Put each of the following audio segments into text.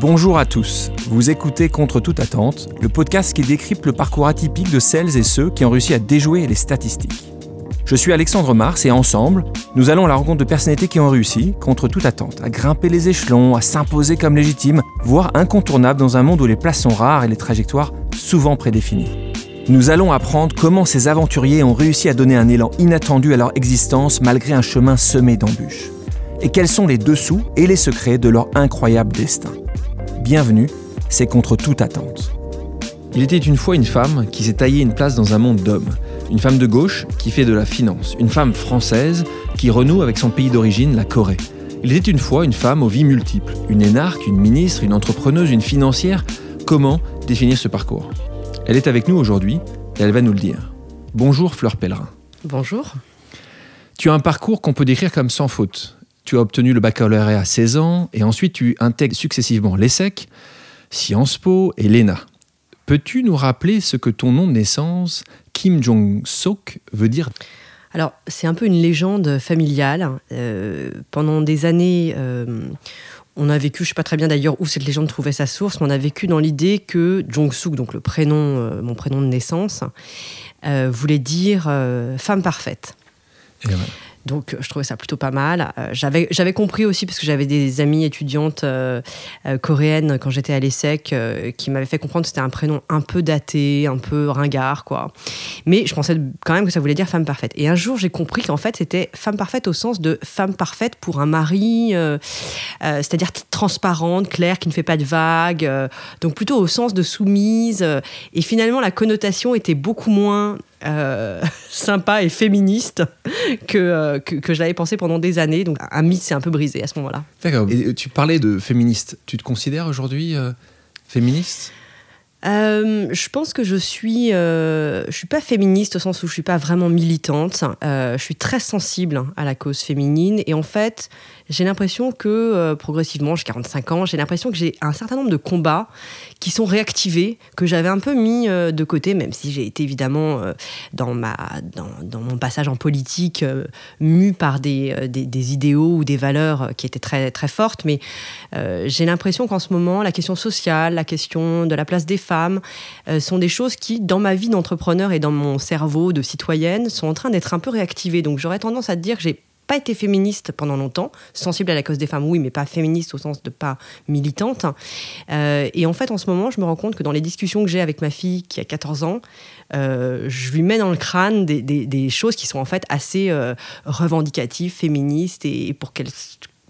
Bonjour à tous, vous écoutez Contre toute attente, le podcast qui décrypte le parcours atypique de celles et ceux qui ont réussi à déjouer les statistiques. Je suis Alexandre Mars et ensemble, nous allons à la rencontre de personnalités qui ont réussi, contre toute attente, à grimper les échelons, à s'imposer comme légitimes, voire incontournables dans un monde où les places sont rares et les trajectoires souvent prédéfinies. Nous allons apprendre comment ces aventuriers ont réussi à donner un élan inattendu à leur existence malgré un chemin semé d'embûches. Et quels sont les dessous et les secrets de leur incroyable destin? Bienvenue, c'est contre toute attente. Il était une fois une femme qui s'est taillée une place dans un monde d'hommes. Une femme de gauche qui fait de la finance. Une femme française qui renoue avec son pays d'origine, la Corée. Il était une fois une femme aux vies multiples. Une énarque, une ministre, une entrepreneuse, une financière. Comment définir ce parcours? Elle est avec nous aujourd'hui et elle va nous le dire. Bonjour Fleur Pellerin. Bonjour. Tu as un parcours qu'on peut décrire comme sans faute. Tu as obtenu le baccalauréat à 16 ans et ensuite tu intègres successivement l'ESSEC, Sciences Po et l'ENA. Peux-tu nous rappeler ce que ton nom de naissance, Kim Jong-sok, veut dire? Alors, c'est un peu une légende familiale. Euh, pendant des années, euh, on a vécu, je ne sais pas très bien d'ailleurs où cette légende trouvait sa source, mais on a vécu dans l'idée que Jong-suk, donc le prénom, euh, mon prénom de naissance, voulait dire femme parfaite. Et voilà. Donc, je trouvais ça plutôt pas mal. Euh, j'avais, j'avais compris aussi, parce que j'avais des amies étudiantes euh, euh, coréennes quand j'étais à l'ESSEC, qui m'avaient fait comprendre que c'était un prénom un peu daté, un peu ringard, quoi. Mais je pensais quand même que ça voulait dire femme parfaite. Et un jour, j'ai compris qu'en fait, c'était femme parfaite au sens de femme parfaite pour un mari, c'est-à-dire transparente, claire, qui ne fait pas de vagues. donc, plutôt au sens de soumise. et finalement, la connotation était beaucoup moins euh, sympa et féministe euh, que, que, je l'avais pensé pendant des années. Donc un mythe s'est un peu brisé à ce moment-là. D'accord. Et tu parlais de féministe. Tu te considères aujourd'hui euh, féministe? Je pense que je suis, je suis pas féministe au sens où je suis pas vraiment militante. je suis très sensible à la cause féminine et en fait, j'ai l'impression que progressivement, j'ai 45 ans, j'ai l'impression que j'ai un certain nombre de combats qui sont réactivés, que j'avais un peu mis euh, de côté, même si j'ai été évidemment euh, dans, ma, dans, mon passage en politique euh, mu par des, des, idéaux ou des valeurs qui étaient très, très fortes. Mais j'ai l'impression qu'en ce moment, la question sociale, la question de la place des femmes sont des choses qui, dans ma vie d'entrepreneur et dans mon cerveau de citoyenne, sont en train d'être un peu réactivées. Donc j'aurais tendance à dire que j'ai pas été féministe pendant longtemps, sensible à la cause des femmes, oui, mais pas féministe au sens de pas militante. Euh, et en fait, en ce moment, je me rends compte que dans les discussions que j'ai avec ma fille qui a 14 ans, euh, je lui mets dans le crâne des, choses qui sont en fait assez euh, revendicatives, féministes, et, pour qu'elle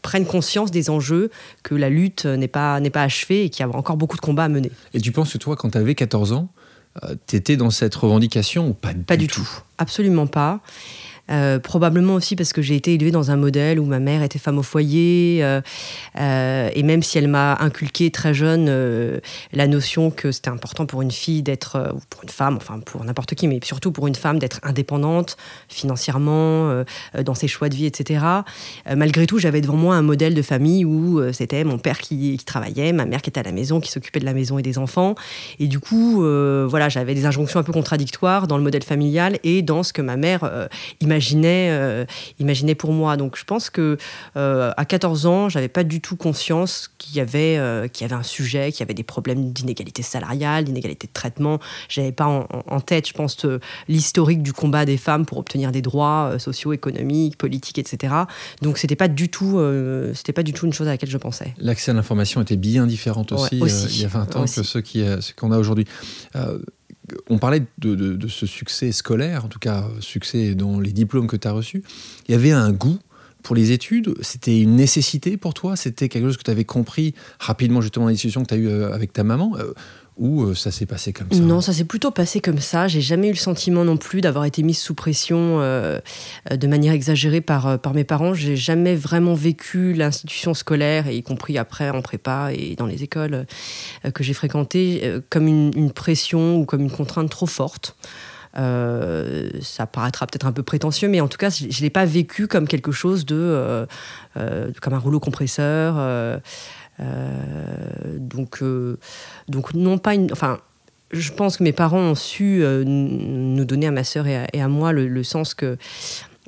prenne conscience des enjeux, que la lutte n'est pas, n'est pas achevée et qu'il y a encore beaucoup de combats à mener. Et tu penses que toi, quand tu avais 14 ans, tu étais dans cette revendication ou pas, pas du tout? Absolument pas. Euh, probablement aussi parce que j'ai été élevée dans un modèle où ma mère était femme au foyer, euh, euh, et même si elle m'a inculqué très jeune la notion que c'était important pour une fille d'être, ou pour une femme, enfin pour n'importe qui, mais surtout pour une femme d'être indépendante financièrement, dans ses choix de vie, etc. malgré tout, j'avais devant moi un modèle de famille où c'était mon père qui, qui, travaillait, ma mère qui était à la maison, qui s'occupait de la maison et des enfants, et du coup, voilà, j'avais des injonctions un peu contradictoires dans le modèle familial et dans ce que ma mère imaginait euh, imaginait, pour moi. Donc je pense que euh, à 14 ans, j'avais pas du tout conscience qu'il y avait euh, qu'il y avait un sujet, qu'il y avait des problèmes d'inégalité salariale, d'inégalité de traitement. J'avais pas en, tête, je pense, l'historique du combat des femmes pour obtenir des droits sociaux, économiques, politiques, etc. Donc c'était pas du tout c'était pas du tout une chose à laquelle je pensais. L'accès à l'information était bien différent aussi, il y a 20 ans que ce qu'on a aujourd'hui on parlait de, ce succès scolaire, en tout cas succès dans les diplômes que tu as reçus. Il y avait un goût pour les études? C'était une nécessité pour toi? C'était quelque chose que tu avais compris rapidement justement dans la discussion que tu as eue euh, avec ta maman? Euh, ou euh, ça s'est passé comme ça Non, ça s'est plutôt passé comme ça. J'ai jamais eu le sentiment non plus d'avoir été mise sous pression euh, euh, de manière exagérée par, mes parents. J'ai jamais vraiment vécu l'institution scolaire, y compris après en prépa et dans les écoles que j'ai fréquentées, comme une, pression ou comme une contrainte trop forte. ça paraîtra peut-être un peu prétentieux, mais en tout cas, je ne l'ai pas vécu comme quelque chose de. comme un rouleau compresseur. Euh, donc, euh, donc non pas une, enfin, je pense que mes parents ont su euh, nous donner à ma sœur et à, moi le, sens que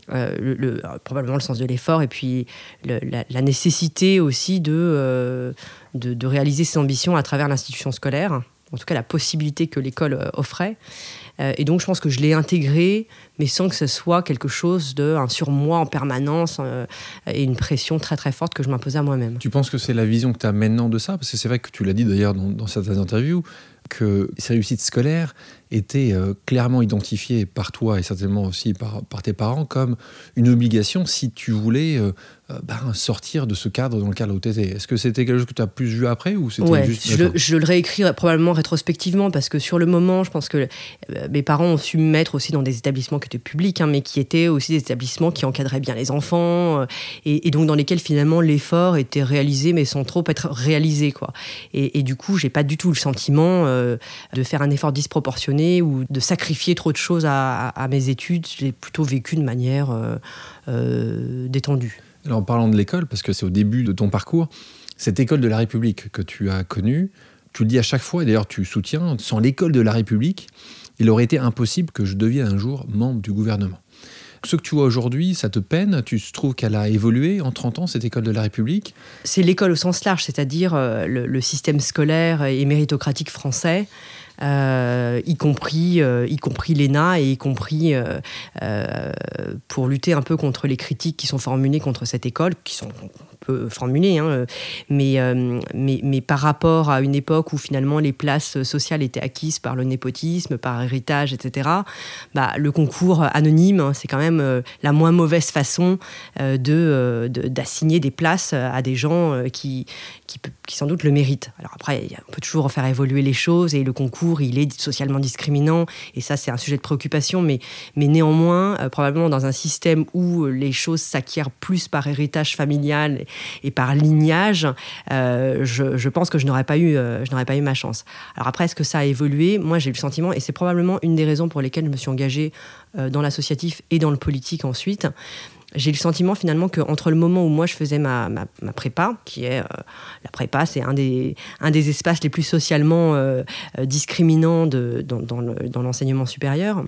le, probablement le sens de l'effort et puis la, nécessité aussi de, de, de, réaliser ses ambitions à travers l'institution scolaire, en tout cas la possibilité que l'école offrait. Et donc je pense que je l'ai intégré mais sans que ce soit quelque chose de un surmoi en permanence euh, et une pression très très forte que je m'imposais à moi-même. Tu penses que c'est la vision que tu as maintenant de ça? Parce que c'est vrai que tu l'as dit d'ailleurs dans, certaines interviews, que ces réussites scolaires étaient euh, clairement identifiées par toi et certainement aussi par, tes parents comme une obligation si tu voulais euh, euh, ben, sortir de ce cadre dans le cadre où tu étais. Est-ce que c'était quelque chose que tu as plus vu après ou c'était juste je, je, le réécris probablement rétrospectivement parce que sur le moment, je pense que mes parents ont su me mettre aussi dans des établissements qui étaient publics, hein, mais qui étaient aussi des établissements qui encadraient bien les enfants et, donc dans lesquels finalement l'effort était réalisé mais sans trop être réalisé. Quoi. Et, et du coup, j'ai pas du tout le sentiment euh, de faire un effort disproportionné ou de sacrifier trop de choses à, mes études. J'ai plutôt vécu de manière euh, euh, détendue. Alors en parlant de l'école, parce que c'est au début de ton parcours, cette école de la République que tu as connue, tu le dis à chaque fois, et d'ailleurs tu soutiens, sans l'école de la République, il aurait été impossible que je devienne un jour membre du gouvernement. Ce que tu vois aujourd'hui, ça te peine? Tu trouves qu'elle a évolué en 30 ans, cette école de la République? C'est l'école au sens large, c'est-à-dire euh, le, système scolaire et méritocratique français. Euh, y compris, euh, y compris l'ENA et y compris pour lutter un peu contre les critiques qui sont formulées contre cette école, qui sont peut formuler, hein, euh, mais, euh, mais, mais, par rapport à une époque où finalement les places sociales étaient acquises par le népotisme, par héritage, etc., bah, le concours anonyme, hein, c'est quand même euh, la moins mauvaise façon d'assigner des places à des gens qui, qui, sans doute le méritent. Alors après, on peut toujours faire évoluer les choses et le concours, il est socialement discriminant et ça, c'est un sujet de préoccupation, mais, mais néanmoins, probablement dans un système où les choses s'acquièrent plus par héritage familial et par lignage, euh, je, pense que je n'aurais pas, eu, euh, je n'aurais pas eu ma chance. Alors après, est-ce que ça a évolué? Moi, j'ai le sentiment, et c'est probablement une des raisons pour lesquelles je me suis engagée euh, dans l'associatif et dans le politique ensuite, j'ai le sentiment finalement qu'entre le moment où moi je faisais ma, prépa, qui est la prépa, c'est un des, un des espaces les plus socialement discriminants de, dans, dans l'enseignement supérieur,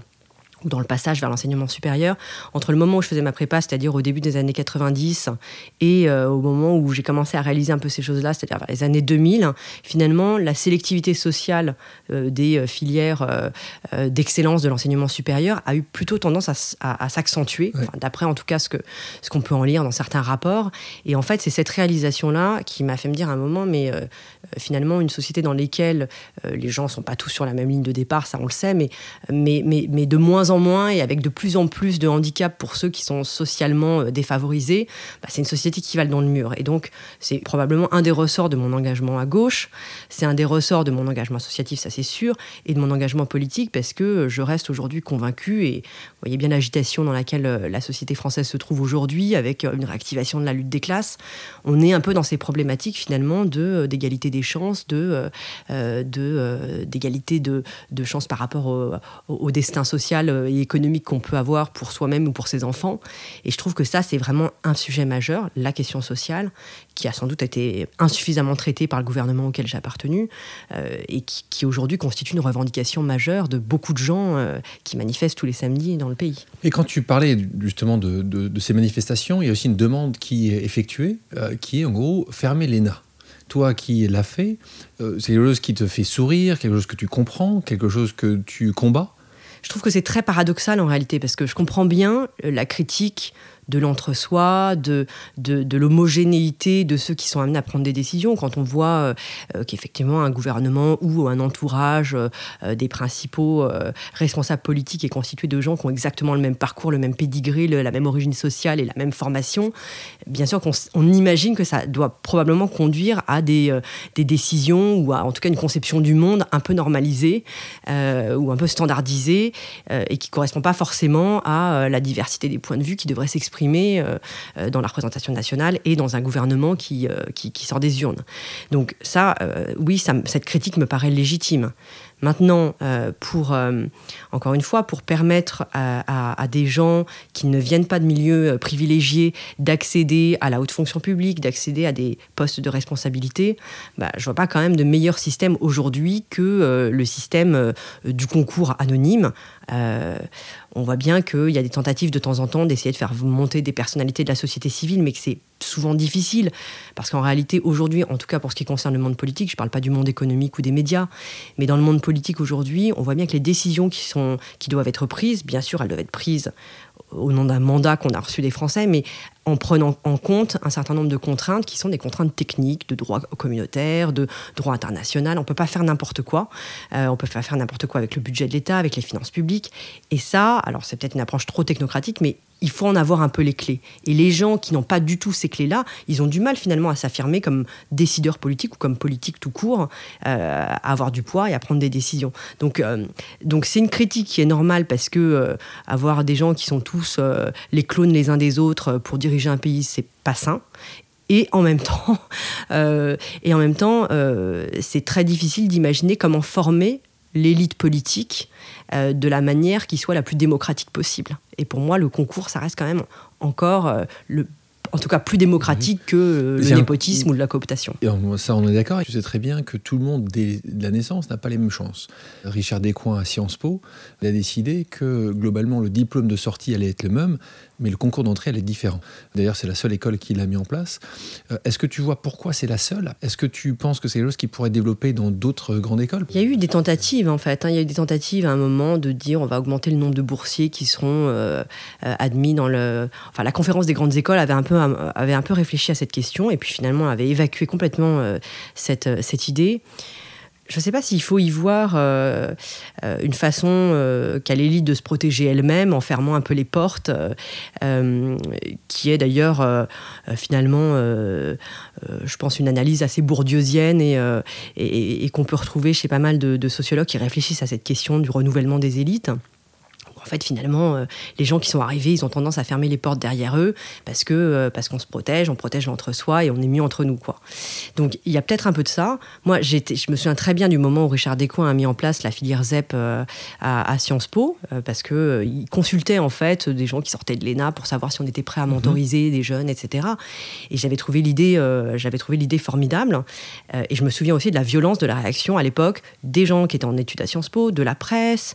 dans le passage vers l'enseignement supérieur, entre le moment où je faisais ma prépa, c'est-à-dire au début des années 90, et euh, au moment où j'ai commencé à réaliser un peu ces choses-là, c'est-à-dire vers les années 2000, finalement, la sélectivité sociale euh, des euh, filières d'excellence de l'enseignement supérieur a eu plutôt tendance à, s'accentuer, d'après en tout cas ce qu'on ce qu'on peut en lire dans certains rapports. Et en fait, c'est cette réalisation-là qui m'a fait me dire à un moment, mais finalement, une société dans laquelle les gens ne sont pas tous sur la même ligne de départ, ça on le sait, mais, mais, mais, mais de moins en moins et avec de plus en plus de handicaps pour ceux qui sont socialement euh, défavorisés, bah, c'est une société qui va dans le mur. Et donc, c'est probablement un des ressorts de mon engagement à gauche, c'est un des ressorts de mon engagement associatif, ça c'est sûr, et de mon engagement politique parce que je reste aujourd'hui convaincu et vous voyez bien l'agitation dans laquelle euh, la société française se trouve aujourd'hui avec euh, une réactivation de la lutte des classes. On est un peu dans ces problématiques finalement de d'égalité des chances, de d'égalité de, de, chances par rapport au, destin social et économique qu'on peut avoir pour soi-même ou pour ses enfants. Et je trouve que ça, c'est vraiment un sujet majeur, la question sociale, qui a sans doute été insuffisamment traitée par le gouvernement auquel j'ai appartenu euh, et qui, aujourd'hui constitue une revendication majeure de beaucoup de gens euh, qui manifestent tous les samedis dans le pays. Et quand tu parlais justement de, ces manifestations, il y a aussi une demande qui est effectuée, euh, qui est en gros fermer l'ENA toi qui l'as fait, c'est quelque chose qui te fait sourire, quelque chose que tu comprends, quelque chose que tu combats? Je trouve que c'est très paradoxal en réalité, parce que je comprends bien la critique de l'entre-soi, de, de, l'homogénéité de ceux qui sont amenés à prendre des décisions. Quand on voit euh, euh, qu'effectivement un gouvernement ou un entourage euh, des principaux responsables politiques est constitué de gens qui ont exactement le même parcours, le même pédigré, la même origine sociale et la même formation, bien sûr qu'on on imagine que ça doit probablement conduire à des, des décisions ou en tout cas une conception du monde un peu normalisée ou un peu standardisée et qui ne correspond pas forcément à la diversité des points de vue qui devraient s'exprimer euh, euh, dans la représentation nationale et dans un gouvernement qui, euh, qui, sort des urnes. Donc ça, oui, cette critique me paraît légitime. Maintenant, pour, encore une fois, pour permettre à, des gens qui ne viennent pas de milieux privilégiés d'accéder à la haute fonction publique, d'accéder à des postes de responsabilité, bah, je vois pas quand même de meilleur système aujourd'hui que le système du concours anonyme. on voit bien qu'il y a des tentatives de temps en temps d'essayer de faire monter des personnalités de la société civile, mais que c'est souvent difficile, parce qu'en réalité, aujourd'hui, en tout cas pour ce qui concerne le monde politique, je ne parle pas du monde économique ou des médias, mais dans le monde politique aujourd'hui, on voit bien que les décisions qui, sont, qui doivent être prises, bien sûr, elles doivent être prises au nom d'un mandat qu'on a reçu des Français, mais en prenant en compte un certain nombre de contraintes qui sont des contraintes techniques, de droit communautaire, de droit international. On ne peut pas faire n'importe quoi. Euh, on peut pas faire n'importe quoi avec le budget de l'État, avec les finances publiques. Et ça, alors c'est peut-être une approche trop technocratique, mais il faut en avoir un peu les clés. Et les gens qui n'ont pas du tout ces clés-là, ils ont du mal finalement à s'affirmer comme décideurs politiques ou comme politiques tout court, euh, à avoir du poids et à prendre des décisions. Donc, euh, donc c'est une critique qui est normale parce que euh, avoir des gens qui sont tous les clones les uns des autres pour diriger un pays, c'est pas sain. Et en même temps, et en même temps, c'est très difficile d'imaginer comment former l'élite politique euh, de la manière qui soit la plus démocratique possible. Et pour moi, le concours, ça reste quand même encore euh, le en tout cas plus démocratique que euh, le népotisme ou de la cooptation. Et ça, on est d'accord. Tu sais très bien que tout le monde, dès la naissance, n'a pas les mêmes chances. Richard Descoings à Sciences Po a décidé que globalement, le diplôme de sortie allait être le même, mais le concours d'entrée allait être différent. D'ailleurs, c'est la seule école qui l'a mis en place. Euh, est-ce que tu vois pourquoi c'est la seule? Est-ce que tu penses que c'est quelque chose qui pourrait développer dans d'autres grandes écoles? Il y a eu des tentatives, en fait. Hein. Il y a eu des tentatives à un moment de dire on va augmenter le nombre de boursiers qui seront euh, admis dans le. Enfin, la conférence des grandes écoles avait un peu avait un peu réfléchi à cette question et puis finalement avait évacué complètement euh, cette, euh, cette idée. Je ne sais pas s'il faut y voir euh, une façon qu'a l'élite de se protéger elle-même en fermant un peu les portes, qui est d'ailleurs finalement, je pense, une analyse assez bourdieusienne et, et, qu'on peut retrouver chez pas mal de, de sociologues qui réfléchissent à cette question du renouvellement des élites en fait, finalement, euh, les gens qui sont arrivés, ils ont tendance à fermer les portes derrière eux parce que euh, parce qu'on se protège, on protège l'entre-soi et on est mieux entre nous, quoi. Donc, il y a peut-être un peu de ça. Moi, j'étais, je me souviens très bien du moment où Richard Descoings a mis en place la filière ZEP euh, à, Sciences Po parce que il consultait en fait des gens qui sortaient de l'ENA pour savoir si on était prêt à mhm. mentoriser des jeunes, etc. Et j'avais trouvé l'idée, j'avais trouvé l'idée formidable. et je me souviens aussi de la violence de la réaction à l'époque des gens qui étaient en études à Sciences Po, de la presse.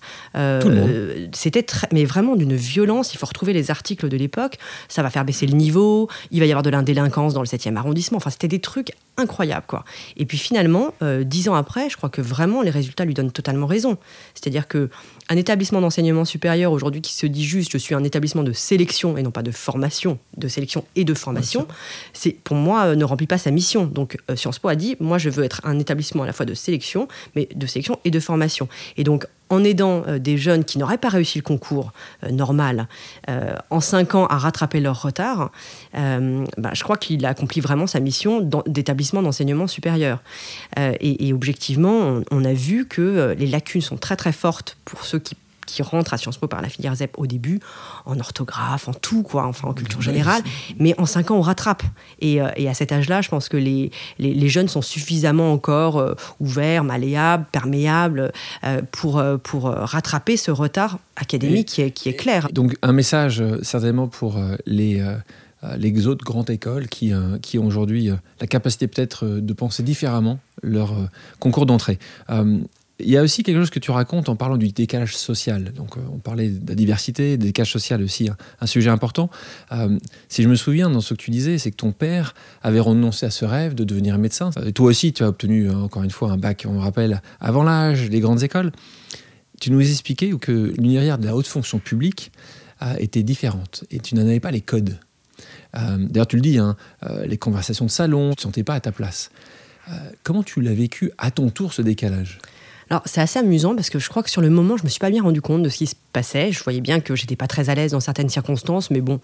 C'était mais vraiment d'une violence. Il faut retrouver les articles de l'époque. Ça va faire baisser le niveau. Il va y avoir de l'indélinquance dans le 7e arrondissement. Enfin, c'était des trucs incroyables, quoi. Et puis finalement, euh, dix ans après, je crois que vraiment les résultats lui donnent totalement raison. C'est-à-dire que un établissement d'enseignement supérieur aujourd'hui qui se dit juste je suis un établissement de sélection et non pas de formation, de sélection et de formation, c'est pour moi euh, ne remplit pas sa mission. Donc euh, Sciences Po a dit moi je veux être un établissement à la fois de sélection, mais de sélection et de formation. Et donc en aidant euh, des jeunes qui n'auraient pas réussi le concours normal en cinq ans à rattraper leur retard, bah, je crois qu'il a accompli vraiment sa mission d'établissement d'enseignement supérieur. Et, objectivement, on, a vu que les lacunes sont très très fortes pour ceux qui, rentrent à Sciences Po par la filière ZEP au début, en orthographe, en tout, quoi, enfin en culture générale. Mais en cinq ans, on rattrape. Et, euh, à cet âge-là, je pense que les, les, jeunes sont suffisamment encore euh, ouverts, malléables, perméables euh, pour, pour rattraper ce retard académique qui, est, qui est clair. Donc un message certainement pour les les autres grandes écoles qui, qui ont aujourd'hui la capacité peut-être de penser différemment leur concours d'entrée. Il y a aussi quelque chose que tu racontes en parlant du décalage social. Donc, euh, on parlait de la diversité, du décalage social aussi, un, sujet important. Euh, si je me souviens, dans ce que tu disais, c'est que ton père avait renoncé à ce rêve de devenir médecin. Toi aussi, tu as obtenu, euh, encore une fois, un bac, on rappelle, avant l'âge des grandes écoles. Tu nous expliquais que l'univers de la haute fonction publique était différente et tu n'en avais pas les codes. D'ailleurs, tu le dis, hein, les conversations de salon, tu ne te sentais pas à ta place. comment tu l'as vécu à ton tour ce décalage? Alors c'est assez amusant parce que je crois que sur le moment, je me suis pas bien rendu compte de ce qui se passait. Je voyais bien que j'étais pas très à l'aise dans certaines circonstances, mais bon,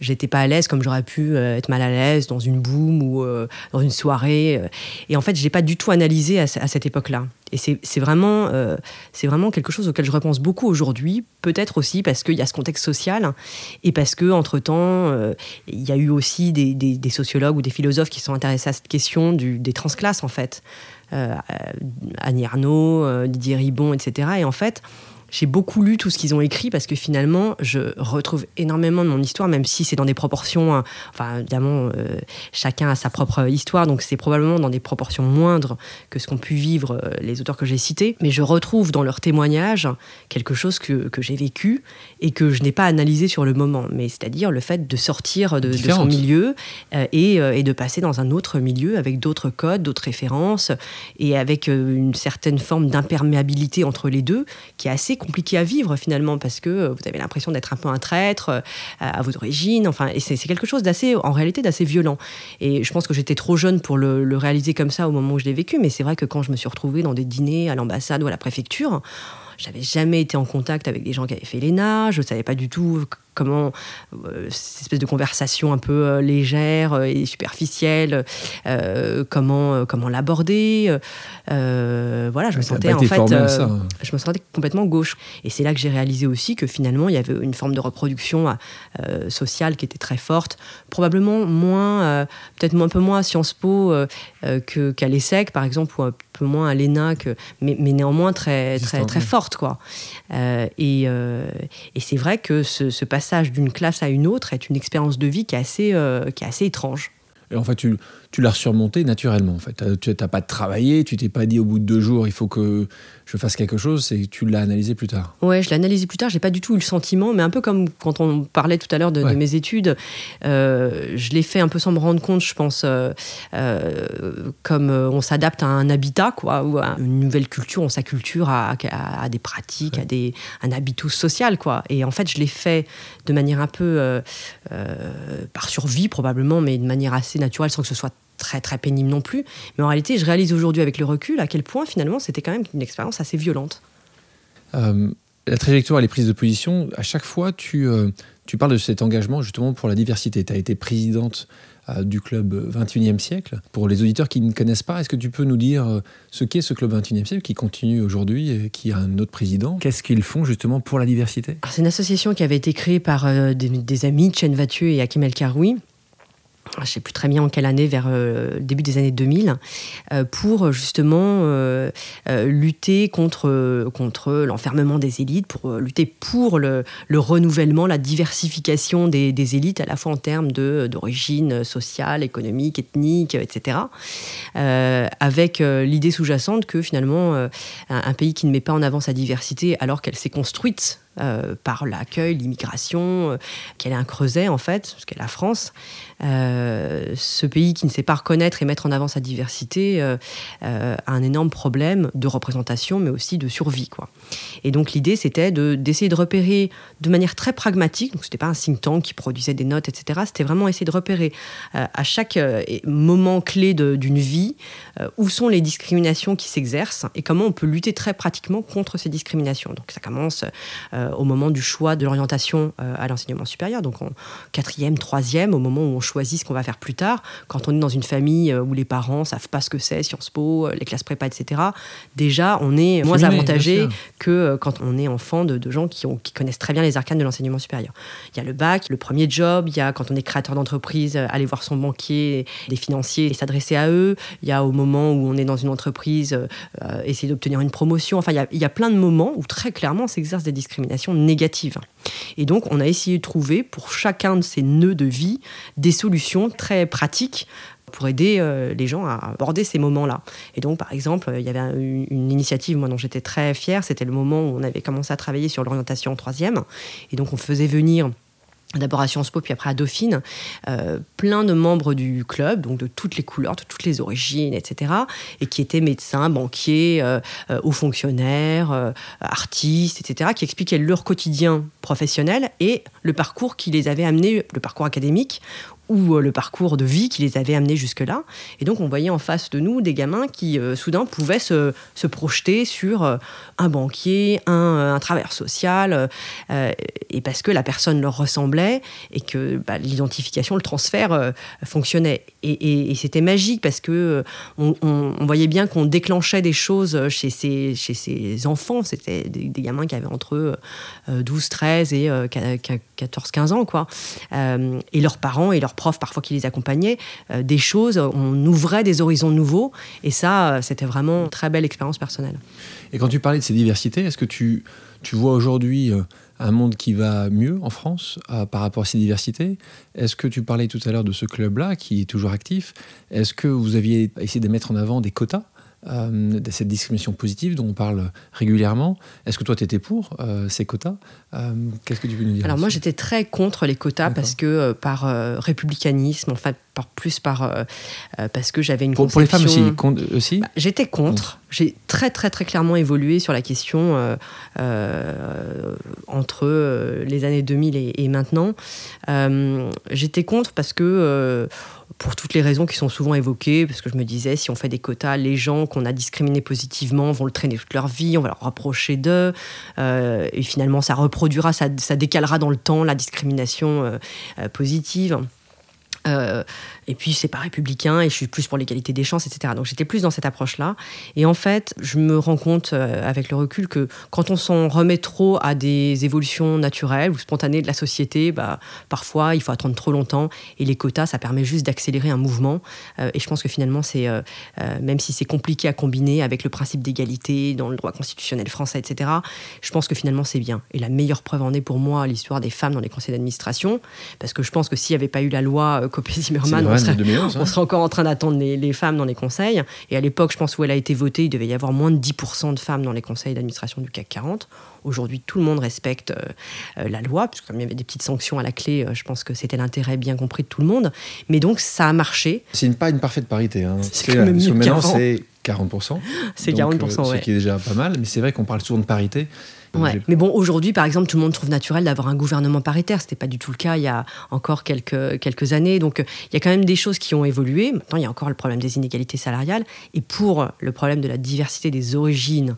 j'étais pas à l'aise comme j'aurais pu être mal à l'aise dans une boom ou dans une soirée. Et en fait, je l'ai pas du tout analysé à, cette époque-là. Et c'est vraiment, euh, vraiment quelque chose auquel je repense beaucoup aujourd'hui, peut-être aussi parce qu'il y a ce contexte social et parce que entre temps, euh, il y a eu aussi des, des, sociologues ou des philosophes qui sont intéressés à cette question du, des transclasses en fait. Euh, Annie Arnaud, Didier Ribon, etc. Et en fait, j'ai beaucoup lu tout ce qu'ils ont écrit parce que finalement, je retrouve énormément de mon histoire, même si c'est dans des proportions. Hein, enfin, évidemment, euh, chacun a sa propre histoire, donc c'est probablement dans des proportions moindres que ce qu'ont pu vivre euh, les auteurs que j'ai cités. Mais je retrouve dans leurs témoignages quelque chose que, que j'ai vécu et que je n'ai pas analysé sur le moment. Mais c'est-à-dire le fait de sortir de, de son milieu euh, et, et, de passer dans un autre milieu avec d'autres codes, d'autres références et avec une certaine forme d'imperméabilité entre les deux qui est assez compliqué à vivre finalement parce que euh, vous avez l'impression d'être un peu un traître euh, à vos origines. Enfin, et c'est quelque chose d'assez, en réalité, d'assez violent. Et je pense que j'étais trop jeune pour le, réaliser comme ça au moment où je l'ai vécu. Mais c'est vrai que quand je me suis retrouvée dans des dîners à l'ambassade ou à la préfecture, j'avais jamais été en contact avec des gens qui avaient fait l'ENA, je savais pas du tout comment euh, cette espèce de conversation un peu euh, légère euh, et superficielle, comment comment l'aborder. voilà, je me sentais en fait, je me sentais complètement gauche. Et c'est là que j'ai réalisé aussi que finalement il y avait une forme de reproduction sociale qui était très forte, probablement moins, peut-être un peu moins à Sciences Po qu'à l'ESSEC par exemple, ou un peu moins à l'ENA, mais, mais néanmoins très très très forte quoi. et, et c'est vrai que ce, ce passage passage d'une classe à une autre est une expérience de vie qui est assez, euh, qui est assez étrange. Et en fait, tu l'as surmonté naturellement. En fait, tu n'as pas travaillé, tu t'es pas dit au bout de deux jours, il faut que je fasse quelque chose. C'est tu l'as analysé plus tard. Ouais, je l'ai analysé plus tard. J'ai pas du tout eu le sentiment, mais un peu comme quand on parlait tout à l'heure de, mes études, euh, je l'ai fait un peu sans me rendre compte. Je pense euh, euh, comme on s'adapte à un habitat, quoi, ou à une nouvelle culture, on s'acculture à, à, des pratiques, à des un habitus social, quoi. Et en fait, je l'ai fait de manière un peu par survie probablement, mais de manière assez naturelle, sans que ce soit très très pénible non plus. Mais en réalité, je réalise aujourd'hui avec le recul à quel point finalement c'était quand même une expérience assez violente. Euh, la trajectoire et les prises de position, à chaque fois, tu, euh, tu parles de cet engagement justement pour la diversité. Tu as été présidente euh, du club 21e siècle. Pour les auditeurs qui ne connaissent pas, est-ce que tu peux nous dire ce qu'est ce club 21e siècle qui continue aujourd'hui et qui a un autre président? Qu'est-ce qu'ils font justement pour la diversité? C'est une association qui avait été créée par des, des, amis, Chen Vathieu et Hakim El Karoui, je ne sais plus très bien en quelle année, vers le euh, début des années 2000, euh, pour justement euh, lutter contre, contre l'enfermement des élites, pour lutter pour le, renouvellement, la diversification des, élites, à la fois en termes d'origine sociale, économique, ethnique, etc. avec l'idée sous-jacente que finalement, un, pays qui ne met pas en avant sa diversité alors qu'elle s'est construite par l'accueil, l'immigration, qu'elle est un creuset en fait, parce qu'elle est la France. Euh, ce pays qui ne sait pas reconnaître et mettre en avant sa diversité a un énorme problème de représentation, mais aussi de survie. Et donc l'idée, c'était d'essayer de, repérer de manière très pragmatique, donc ce n'était pas un think tank qui produisait des notes, etc., c'était vraiment essayer de repérer à chaque moment clé d'une vie où sont les discriminations qui s'exercent et comment on peut lutter très pratiquement contre ces discriminations. Donc ça commence euh, au moment du choix de l'orientation euh, à l'enseignement supérieur, donc en quatrième, troisième, au moment où on choisit ce qu'on va faire plus tard. Quand on est dans une famille euh, où les parents savent pas ce que c'est, Sciences Po, les classes prépa, etc., déjà, on est moins avantagé que quand on est enfant de, gens qui, qui, connaissent très bien les arcanes de l'enseignement supérieur. Il y a le bac, le premier job, il y a quand on est créateur d'entreprise, aller voir son banquier, des financiers et s'adresser à eux. Il y a au moment où on est dans une entreprise, essayer d'obtenir une promotion. Enfin, il y, a, il y a plein de moments où très clairement s'exercent des discriminations négative. Et donc, on a essayé de trouver pour chacun de ces nœuds de vie des solutions très pratiques pour aider euh, les gens à aborder ces moments-là. Et donc, par exemple, il y avait une, une initiative moi, dont j'étais très fière, c'était le moment où on avait commencé à travailler sur l'orientation en troisième. Et donc, on faisait venir d'abord à Sciences Po, puis après à Dauphine, euh, plein de membres du club, donc de toutes les couleurs, de toutes les origines, etc., et qui étaient médecins, banquiers, euh, euh, hauts fonctionnaires, artistes, etc., qui expliquaient leur quotidien professionnel et le parcours qui les avait amenés, le parcours académique, ou le parcours de vie qui les avait amenés jusque-là. Et donc on voyait en face de nous des gamins qui soudain pouvaient se, projeter sur un banquier, un, un travailleur social, et parce que la personne leur ressemblait et que bah, l'identification, le transfert fonctionnait. Et, c'était magique parce que on, voyait bien qu'on déclenchait des choses chez ces, enfants. C'était des, gamins qui avaient entre 12, 13 et 14-15 ans, quoi. Euh, et leurs parents et leurs profs, parfois qui les accompagnaient, euh, des choses, on ouvrait des horizons nouveaux. Et ça, euh, c'était vraiment une très belle expérience personnelle. Et quand tu parlais de ces diversités, est-ce que tu, tu vois aujourd'hui un monde qui va mieux en France par rapport à ces diversités? Est-ce que tu parlais tout à l'heure de ce club-là qui est toujours actif? Est-ce que vous aviez essayé de mettre en avant des quotas? Euh, de cette discrimination positive dont on parle régulièrement. Est-ce que toi, tu étais pour euh, ces quotas? Euh, Qu'est-ce que tu veux nous dire Alors moi, j'étais très contre les quotas parce que par républicanisme, en fait, par, plus par, parce que j'avais une pour, conception... Pour les femmes aussi, aussi? Bah, J'étais contre. J'ai très, très, très clairement évolué sur la question entre les années 2000 et, et maintenant. j'étais contre parce que pour toutes les raisons qui sont souvent évoquées, parce que je me disais, si on fait des quotas, les gens qu'on a discriminés positivement vont le traîner toute leur vie, on va leur rapprocher d'eux, euh, et finalement ça reproduira, ça, décalera dans le temps la discrimination euh, euh, positive. Et puis, c'est pas républicain et je suis plus pour l'égalité des chances, etc. Donc, j'étais plus dans cette approche-là. Et en fait, je me rends compte euh, avec le recul que quand on s'en remet trop à des évolutions naturelles ou spontanées de la société, bah, parfois, il faut attendre trop longtemps. Et les quotas, ça permet juste d'accélérer un mouvement. Euh, et je pense que finalement, c'est, euh, même si c'est compliqué à combiner avec le principe d'égalité dans le droit constitutionnel français, etc., je pense que finalement, c'est bien. Et la meilleure preuve en est pour moi l'histoire des femmes dans les conseils d'administration. Parce que je pense que s'il n'y avait pas eu la loi Copé-Zimmermann, on serait, encore en train d'attendre les, femmes dans les conseils. Et à l'époque, je pense où elle a été votée, il devait y avoir moins de 10% de femmes dans les conseils d'administration du CAC 40. Aujourd'hui, tout le monde respecte euh, euh, la loi, puisque comme il y avait des petites sanctions à la clé, euh, je pense que c'était l'intérêt bien compris de tout le monde. Mais donc, ça a marché. C'est pas une parfaite parité. Hein. C'est maintenant, c'est 40%. C'est 40%, Ce qui est déjà pas mal. Mais c'est vrai qu'on parle souvent de parité. Mais bon, aujourd'hui, par exemple, tout le monde trouve naturel d'avoir un gouvernement paritaire. Ce n'était pas du tout le cas il y a encore quelques, quelques années. Donc, il y a quand même des choses qui ont évolué. Maintenant, il y a encore le problème des inégalités salariales. Et pour le problème de la diversité des origines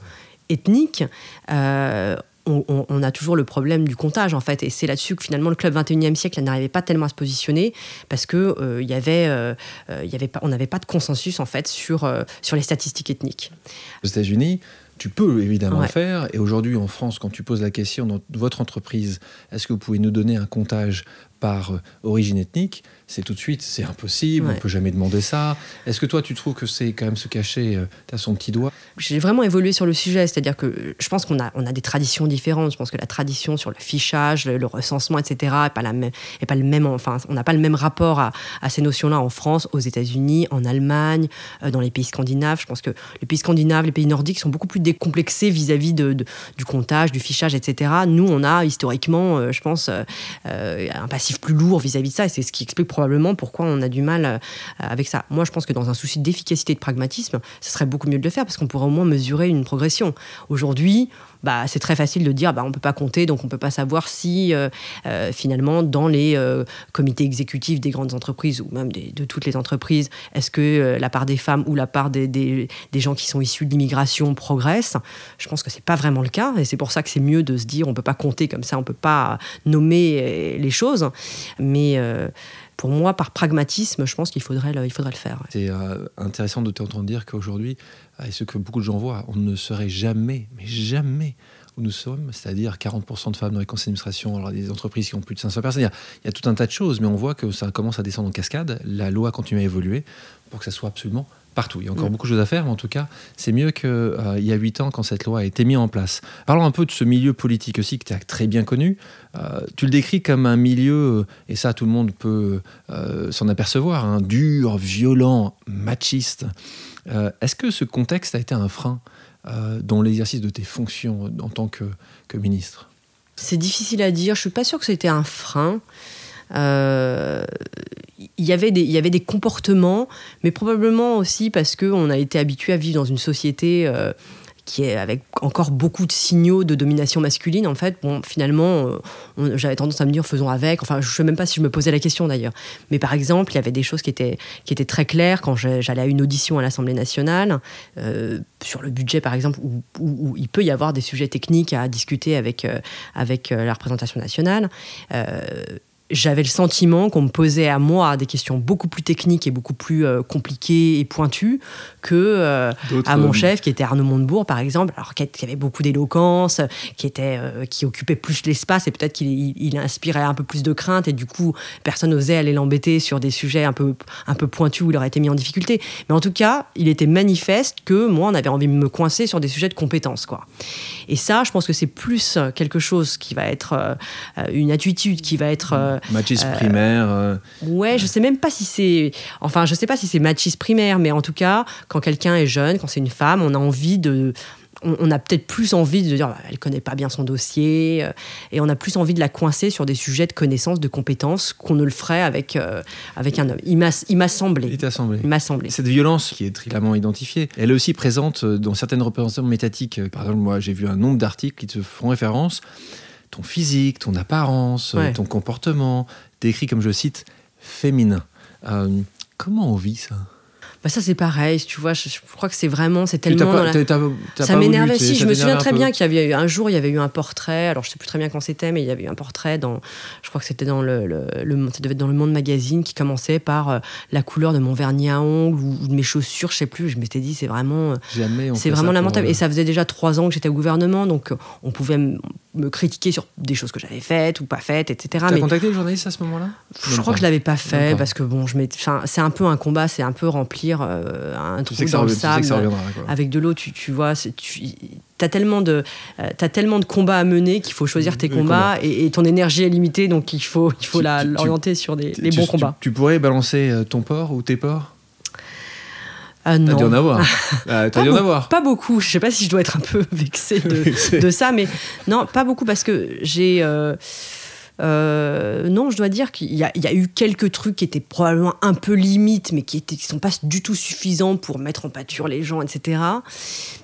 ethniques, euh, on, a toujours le problème du comptage en fait et c'est là-dessus que finalement le club 21e siècle n'arrivait pas tellement à se positionner parce que euh, y avait, euh, y avait pas, on n'avait pas de consensus en fait sur, sur les statistiques ethniques. Aux États-Unis, tu peux évidemment faire. Et aujourd'hui, en France, quand tu poses la question dans votre entreprise, est-ce que vous pouvez nous donner un comptage par euh, origine ethnique? C'est tout de suite, c'est impossible, on peut jamais demander ça. Est-ce que toi, tu trouves que c'est quand même se cacher euh, à son petit doigt? J'ai vraiment évolué sur le sujet, c'est-à-dire que je pense qu'on a, on a des traditions différentes. Je pense que la tradition sur le fichage, le, recensement, etc., n'est pas, la même, est pas le même, enfin, on n'a pas le même rapport à, ces notions-là en France, aux États-Unis, en Allemagne, euh, dans les pays scandinaves. Je pense que les pays scandinaves, les pays nordiques sont beaucoup plus décomplexés vis-à-vis de, du comptage, du fichage, etc. Nous, on a historiquement, euh, je pense, un passif plus lourd vis-à-vis de ça, et c'est ce qui explique probablement pourquoi on a du mal euh, avec ça. Moi, je pense que dans un souci d'efficacité et de pragmatisme, ce serait beaucoup mieux de le faire parce qu'on pourrait au moins mesurer une progression. Aujourd'hui, bah, c'est très facile de dire bah, on ne peut pas compter, donc on ne peut pas savoir si euh, euh, finalement dans les comités exécutifs des grandes entreprises ou même de toutes les entreprises, est-ce que la part des femmes ou la part des, des, gens qui sont issus de l'immigration progresse? Je pense que ce n'est pas vraiment le cas et c'est pour ça que c'est mieux de se dire on ne peut pas compter comme ça, on ne peut pas nommer les choses. Mais pour moi, par pragmatisme, je pense qu'il faudrait, le, faudrait le faire. C'est euh, intéressant de t'entendre dire qu'aujourd'hui, et ce que beaucoup de gens voient, on ne serait jamais, mais jamais où nous sommes, c'est-à-dire 40% de femmes dans les conseils d'administration, alors des entreprises qui ont plus de 500 personnes. Il y, a, tout un tas de choses, mais on voit que ça commence à descendre en cascade. La loi continue à évoluer pour que ça soit absolument partout. Il y a encore mm. beaucoup de choses à faire, mais en tout cas, c'est mieux qu'il euh, y a huit ans quand cette loi a été mise en place. Parlons un peu de ce milieu politique aussi que tu as très bien connu. Euh, tu le décris comme un milieu, euh, et ça tout le monde peut s'en apercevoir, un hein, dur, violent, machiste. Est-ce que ce contexte a été un frein dans l'exercice de tes fonctions en tant que, que ministre? C'est difficile à dire. Je suis pas sûre que c'était un frein. Euh, y avait des, il y avait des comportements, mais probablement aussi parce qu'on a été habitué à vivre dans une société euh, qui est avec encore beaucoup de signaux de domination masculine, en fait, bon, finalement, j'avais tendance à me dire faisons avec. Enfin, je ne sais même pas si je me posais la question d'ailleurs. Mais par exemple, il y avait des choses qui étaient, qui étaient très claires quand j'allais à une audition à l'Assemblée nationale, sur le budget par exemple, où, il peut y avoir des sujets techniques à discuter avec, avec la représentation nationale j'avais le sentiment qu'on me posait à moi des questions beaucoup plus techniques et beaucoup plus euh, compliquées et pointues que euh, à mon euh, chef qui était Arnaud Montebourg par exemple, alors qui avait beaucoup d'éloquence, qui était qui occupait plus l'espace et peut-être qu'il il inspirait un peu plus de crainte et du coup personne n'osait aller l'embêter sur des sujets un peu un peu pointus où il aurait été mis en difficulté. Mais en tout cas, il était manifeste que moi on avait envie de me coincer sur des sujets de compétences quoi. Et ça, je pense que c'est plus quelque chose qui va être une attitude qui va être Machis euh, primaire. Euh. Ouais, je sais même pas si c'est. Enfin, je sais pas si c'est machis primaire, mais en tout cas, quand quelqu'un est jeune, quand c'est une femme, on a envie de on a peut-être plus envie de dire bah, elle connaît pas bien son dossier euh, et on a plus envie de la coincer sur des sujets de connaissances, de compétences qu'on ne le ferait avec, avec un homme. Il m'a semblé. Il t'a semblé. Il m'a semblé. Cette violence qui est tristement identifiée, elle est aussi présente dans certaines représentations métatiques. Par exemple, moi j'ai vu un nombre d'articles qui te font référence ton physique, ton apparence, ton comportement, décrit comme je cite féminin. Euh, comment on vit ça? Bah ça c'est pareil, tu vois, je, crois que c'est vraiment, c'est tellement... ça m'énervait, si, je me souviens très bien qu'il y avait eu un jour, il y avait eu un portrait, alors je sais plus très bien quand c'était, mais il y avait eu un portrait dans, je crois que c'était dans le, le, ça devait être dans le Monde Magazine, qui commençait par euh, la couleur de mon vernis à ongles ou, de mes chaussures, je sais plus, je m'étais dit, c'est vraiment... C'est vraiment lamentable. Et ça faisait déjà trois ans que j'étais au gouvernement, donc euh, on pouvait me critiquer sur des choses que j'avais faites ou pas faites, etc. Tu as contacté le journaliste à ce moment-là? Je crois que je l'avais pas fait, parce que bon, je c'est un peu un combat, c'est un peu remplir euh, un trou dans le sable avec de l'eau. Tu, tu vois, tu as tellement de euh, as tellement de combats à mener qu'il faut choisir tes combats et, ton énergie est limitée, donc il faut il faut l'orienter sur des, les bons combats. Tu, pourrais balancer euh, ton porc ou tes porcs? Ah non. T'as dû en avoir. Ah, dû en avoir. Pas beaucoup. Je sais pas si je dois être un peu vexée de, de ça, mais non, pas beaucoup parce que j'ai. Euh, non, je dois dire qu'il y, y, a eu quelques trucs qui étaient probablement un peu limites, mais qui ne sont pas du tout suffisants pour mettre en pâture les gens, etc.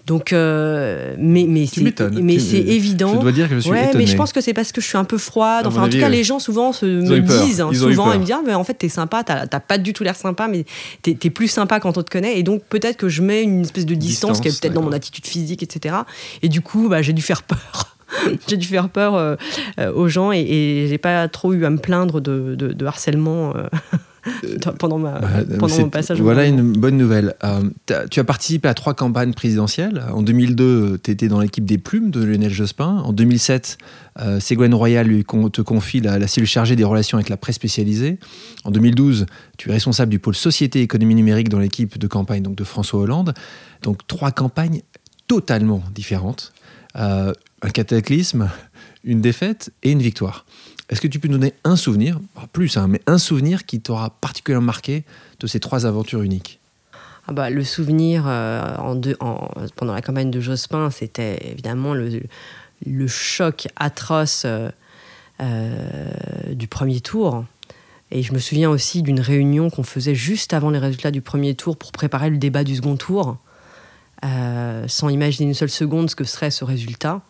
Donc, euh, mais, mais c'est, mais c'est évident. Je dois dire que je suis ouais, mais je pense que c'est parce que je suis un peu froide. Enfin, en tout cas, les gens souvent se, me disent, hein, souvent, ils me disent, ah, mais en fait, t'es sympa, t'as, pas du tout l'air sympa, mais t'es, es plus sympa quand on te connaît. Et donc, peut-être que je mets une espèce de distance, qui est peut-être dans mon attitude physique, etc. Et du coup, bah, j'ai dû faire peur. j'ai dû faire peur euh, euh, aux gens et, et j'ai pas trop eu à me plaindre de, de, harcèlement. Euh, pendant, ma, bah, pendant mon passage. Voilà une bonne nouvelle. tu as participé à trois campagnes présidentielles. En 2002, tu étais dans l'équipe des plumes de Lionel Jospin. En 2007, Ségolène Royal lui te confie la, la, cellule chargée des relations avec la presse spécialisée. En 2012, tu es responsable du pôle société et économie numérique dans l'équipe de campagne donc de François Hollande. Donc trois campagnes totalement différentes un cataclysme, une défaite et une victoire. Est-ce que tu peux nous donner un souvenir, plus, hein, mais un souvenir qui t'aura particulièrement marqué de ces trois aventures uniques? Ah bah, Le souvenir euh, en pendant la campagne de Jospin, c'était évidemment le, le, choc atroce euh, euh, du premier tour. Et je me souviens aussi d'une réunion qu'on faisait juste avant les résultats du premier tour pour préparer le débat du second tour, sans imaginer une seule seconde ce que serait ce résultat.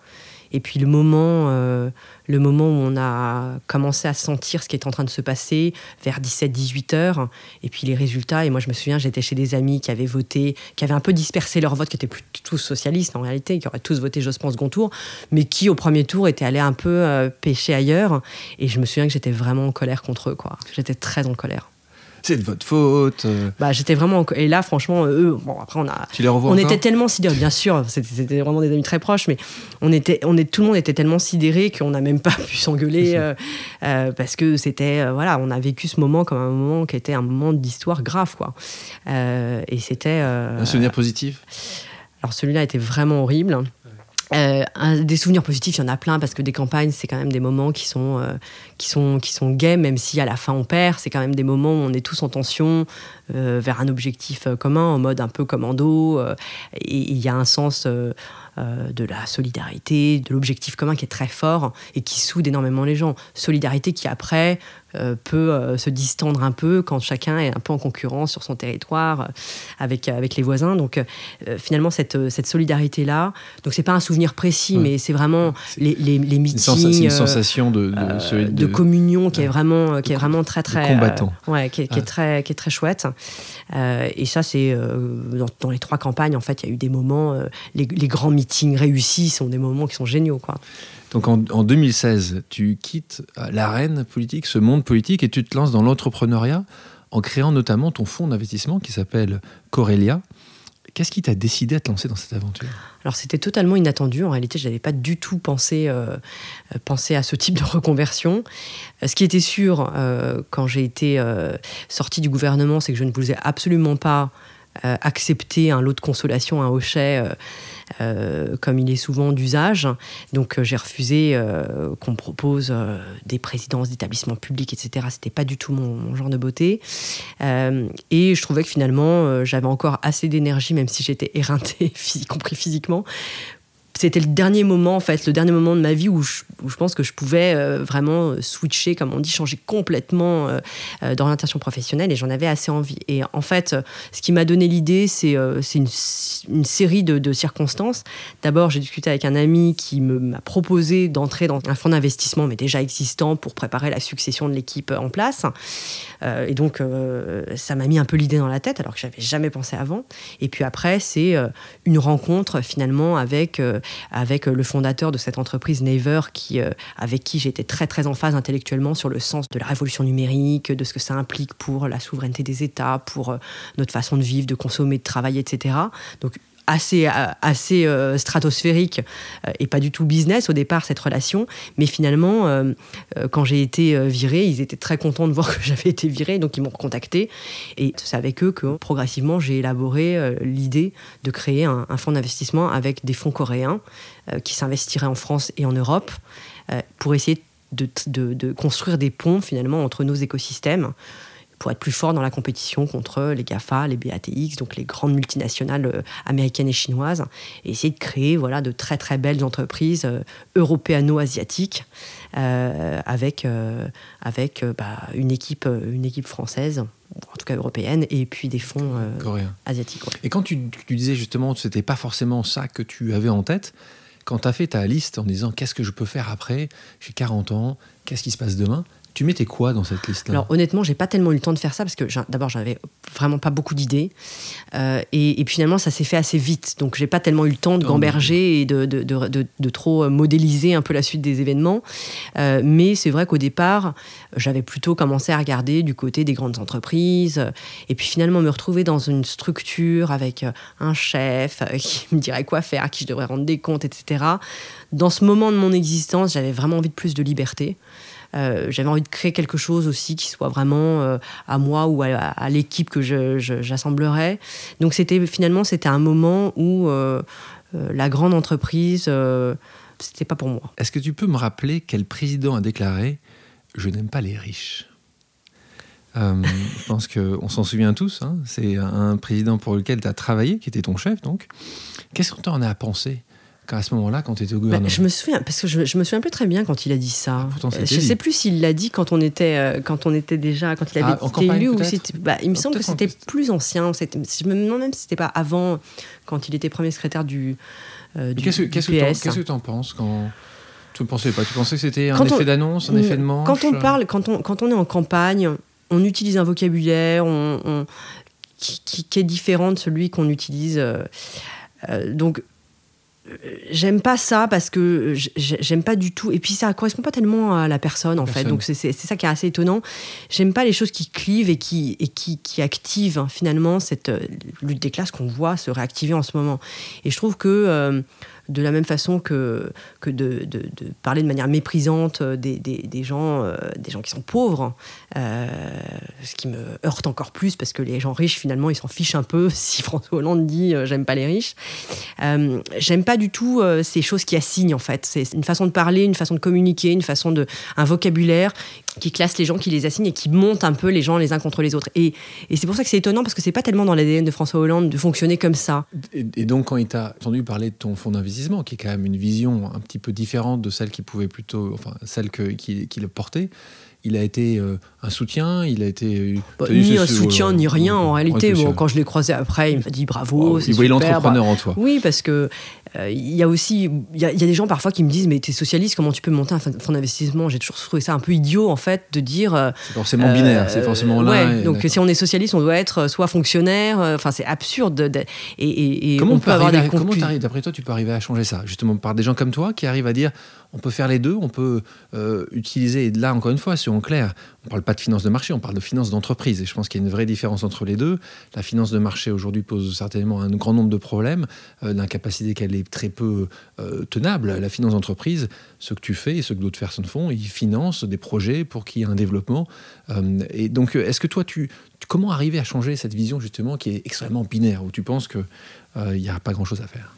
Et puis le moment, euh, le moment où on a commencé à sentir ce qui était en train de se passer, vers 17-18 heures, et puis les résultats. Et moi, je me souviens, j'étais chez des amis qui avaient voté, qui avaient un peu dispersé leur vote, qui étaient plus tous socialistes en réalité, qui auraient tous voté Jospin second tour, mais qui au premier tour étaient allés un peu euh, pêcher ailleurs. Et je me souviens que j'étais vraiment en colère contre eux, quoi. J'étais très en colère c'est de votre faute. Bah, j'étais vraiment. Et là, franchement, eux, bon, après, on a. Tu les revois On était tellement sidérés, bien sûr, c'était vraiment des amis très proches, mais on était, on est, tout le monde était tellement sidéré qu'on n'a même pas pu s'engueuler euh, euh, parce que c'était. Euh, voilà, on a vécu ce moment comme un moment qui était un moment d'histoire grave, quoi. et c'était. un souvenir positif? Alors, celui-là était vraiment horrible. Euh, des souvenirs positifs, il y en a plein parce que des campagnes, c'est quand même des moments qui sont, euh, qui sont, qui sont gays, même si à la fin on perd. C'est quand même des moments où on est tous en tension euh, vers un objectif commun, en mode un peu commando. et il y a un sens de la solidarité, de l'objectif commun qui est très fort et qui soude énormément les gens. Solidarité qui après peut euh, se distendre un peu quand chacun est un peu en concurrence sur son territoire euh, avec, avec les voisins. Donc finalement, cette, cette solidarité-là, donc c'est pas un souvenir précis, mais c'est vraiment les, les, les meetings. Une, sensation de, de, de, communion qui est vraiment, qui est vraiment très, très. combattant. ouais, qui, est, très, qui est très chouette. et ça, c'est dans, dans, les trois campagnes, en fait, il y a eu des moments, les, les, grands meetings réussis sont des moments qui sont géniaux. Quoi. Donc en, 2016, tu quittes euh, l'arène politique, ce monde politique, et tu te lances dans l'entrepreneuriat en créant notamment ton fonds d'investissement qui s'appelle Corelia. Qu'est-ce qui t'a décidé à te lancer dans cette aventure? Alors c'était totalement inattendu. En réalité, je n'avais pas du tout pensé, euh, pensé à ce type de reconversion. Euh, ce qui était sûr quand j'ai été sorti du gouvernement, c'est que je ne voulais absolument pas accepter un lot de consolation, un hochet euh, comme il est souvent d'usage. Donc euh, j'ai refusé euh, qu'on propose des présidences d'établissements publics, etc. C'était pas du tout mon, genre de beauté. et je trouvais que finalement j'avais encore assez d'énergie, même si j'étais éreintée, y compris physiquement, c'était le dernier moment, en fait, le dernier moment de ma vie où je, pense que je pouvais euh, vraiment switcher, comme on dit, changer complètement euh, euh, d'orientation professionnelle et j'en avais assez envie. Et en fait, ce qui m'a donné l'idée, c'est une, série de, de circonstances. D'abord, j'ai discuté avec un ami qui m'a proposé d'entrer dans un fonds d'investissement, mais déjà existant, pour préparer la succession de l'équipe en place. et donc, ça m'a mis un peu l'idée dans la tête, alors que j'avais jamais pensé avant. Et puis après, c'est une rencontre finalement avec avec euh, le fondateur de cette entreprise Naver, qui, euh, avec qui j'étais très très en phase intellectuellement sur le sens de la révolution numérique, de ce que ça implique pour la souveraineté des États, pour euh, notre façon de vivre, de consommer, de travailler, etc. Donc assez, euh, assez euh, stratosphérique euh, et pas du tout business au départ, cette relation. Mais finalement, quand j'ai été virée, ils étaient très contents de voir que j'avais été virée, donc ils m'ont contacté. Et c'est avec eux que progressivement, j'ai élaboré l'idée de créer un, fonds d'investissement avec des fonds coréens qui s'investiraient en France et en Europe pour essayer de, de, construire des ponts finalement entre nos écosystèmes pour être plus fort dans la compétition contre les GAFA, les BATX, donc les grandes multinationales euh, américaines et chinoises, et essayer de créer voilà, de très très belles entreprises euh, européano-asiatiques euh, avec, avec bah, une, équipe, une équipe française en tout cas européenne, et puis des fonds asiatiques. Et quand tu, tu disais justement que ce n'était pas forcément ça que tu avais en tête, quand tu as fait ta liste en disant qu'est-ce que je peux faire après, j'ai 40 ans, qu'est-ce qui se passe demain, tu mettais quoi dans cette liste-là Alors honnêtement, j'ai pas tellement eu le temps de faire ça parce que d'abord j'avais vraiment pas beaucoup d'idées euh, et, puis finalement ça s'est fait assez vite, donc j'ai pas tellement eu le temps de gamberger et de, de, de, de, trop euh, modéliser un peu la suite des événements. Euh, mais c'est vrai qu'au départ, j'avais plutôt commencé à regarder du côté des grandes entreprises et puis finalement me retrouver dans une structure avec un chef qui me dirait quoi faire, à qui je devrais rendre des comptes, etc. Dans ce moment de mon existence, j'avais vraiment envie de plus de liberté. Euh, j'avais envie de créer quelque chose aussi qui soit vraiment euh, à moi ou à, l'équipe que j'assemblerais. Donc c'était finalement c'était un moment où euh, la grande entreprise c'était pas pour moi. Est-ce que tu peux me rappeler quel président a déclaré je n'aime pas les riches je pense qu'on s'en souvient tous. Hein. C'est un président pour lequel tu as travaillé, qui était ton chef, donc. Qu'est-ce que tu en as pensé? À ce moment-là, quand tu étais au bah, gouvernement Je me souviens, parce que je, je, me souviens plus très bien quand il a dit ça. Ah, je ne sais plus s'il l'a dit quand on était, euh, quand on était déjà, quand il avait ah, été élu ou bah, il me semble que c'était plus ancien. Je me demande même si c'était pas avant, quand il était premier secrétaire du. Euh, qu'est-ce que tu en penses quand tu ne pensais pas Tu pensais que c'était un effet d'annonce, un effet de manche Quand on parle, quand on, quand on est en campagne, on utilise un vocabulaire on, qui, qui, est différent de celui qu'on utilise. Euh, donc j'aime pas ça parce que j'aime pas du tout. Et puis ça correspond pas tellement à la personne en fait. Donc c'est ça qui est assez étonnant. J'aime pas les choses qui clivent et qui et qui, qui activent hein, finalement cette euh, lutte des classes qu'on voit se réactiver en ce moment. Et je trouve que euh, de la même façon que, que de, de, parler de manière méprisante des, des, des gens, euh, des gens qui sont pauvres, euh, ce qui me heurte encore plus parce que les gens riches, finalement, ils s'en fichent un peu si François Hollande dit euh, j'aime pas les riches. j'aime pas du tout ces choses qui assignent, en fait. C'est une façon de parler, une façon de communiquer, une façon de. un vocabulaire qui classe les gens, qui les assigne et qui monte un peu les gens les uns contre les autres. Et, et c'est pour ça que c'est étonnant parce que c'est pas tellement dans l'ADN de François Hollande de fonctionner comme ça. Et, et donc, quand il t'a entendu parler de ton fonds d'investissement, qui est quand même une vision un petit peu différente de celle qui pouvait plutôt, enfin celle que, qui, le portait. il a été euh, un soutien, il a été. Bah, ni un soutien, ni rien en réalité. Bon, quand je l'ai croisé après, il m'a dit bravo. il voyait l'entrepreneur en toi. Oui, parce que euh, il y a aussi. Il y, a des gens parfois qui me disent Mais tu es socialiste, comment tu peux monter un fonds d'investissement? J'ai toujours trouvé ça un peu idiot, en fait, de dire. Euh, c'est forcément binaire, c'est forcément là. Ouais, donc si on est socialiste, on doit être soit fonctionnaire. Enfin, c'est absurde. et, comment on, peut, avoir des Comment d'après toi, tu peux arriver à changer ça? Justement, par des gens comme toi qui arrivent à dire on peut faire les deux, on peut euh, utiliser, et là encore une fois, soyons clairs, on ne parle pas de finance de marché, on parle de finance d'entreprise. Et je pense qu'il y a une vraie différence entre les deux. La finance de marché aujourd'hui pose certainement un grand nombre de problèmes, euh, d'incapacité qu'elle est très peu euh, tenable. La finance d'entreprise, ce que tu fais et ce que d'autres personnes font, ils financent des projets pour qu'il y ait un développement. et donc, est-ce que toi, tu, comment arriver à changer cette vision justement qui est extrêmement binaire, où tu penses qu'il n'y a pas grand-chose à faire?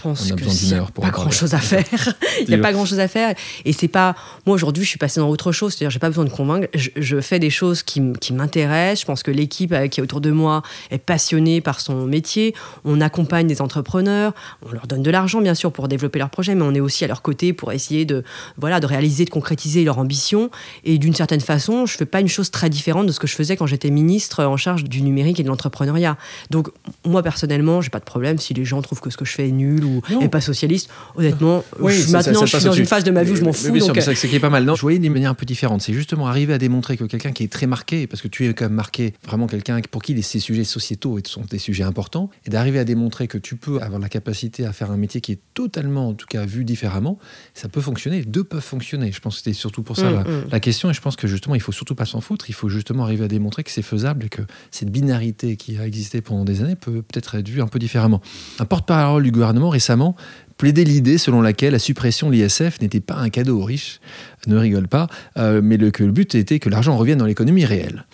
Pense qu'il n'y a pas grand chose à faire. Il n'y a pas grand chose à faire. Et c'est pas. Moi, aujourd'hui, je suis passée dans autre chose. C'est-à-dire, j'ai pas besoin de convaincre. Je, fais des choses qui, m'intéressent. Je pense que l'équipe euh, qui est autour de moi est passionnée par son métier. On accompagne des entrepreneurs. On leur donne de l'argent, bien sûr, pour développer leurs projets, mais on est aussi à leur côté pour essayer de, voilà, de réaliser, de concrétiser leur ambition. Et d'une certaine façon, je fais pas une chose très différente de ce que je faisais quand j'étais ministre en charge du numérique et de l'entrepreneuriat. Donc, moi, personnellement, j'ai pas de problème si les gens trouvent que ce que je fais est nul et pas socialiste. Honnêtement, maintenant, je suis dans une phase de ma vie où je m'en fous. c'est ça qui est pas mal. Non, je voyais d'une manière un peu différente. C'est justement arriver à démontrer que quelqu'un qui est très marqué, parce que tu es quand même marqué, vraiment quelqu'un pour qui ces sujets sociétaux sont des sujets importants, et d'arriver à démontrer que tu peux avoir la capacité à faire un métier qui est totalement, en tout cas, vu différemment, ça peut fonctionner. Les deux peuvent fonctionner. Je pense que c'était surtout pour ça mm, mm. la, question. Et je pense que justement, il faut surtout pas s'en foutre. Il faut justement arriver à démontrer que c'est faisable et que cette binarité qui a existé pendant des années peut peut-être être vue un peu différemment. Un porte-parole du gouvernement récemment plaidait l'idée selon laquelle la suppression de l'ISF n'était pas un cadeau aux riches, ne rigole pas, euh, mais le, que le but était que l'argent revienne dans l'économie réelle.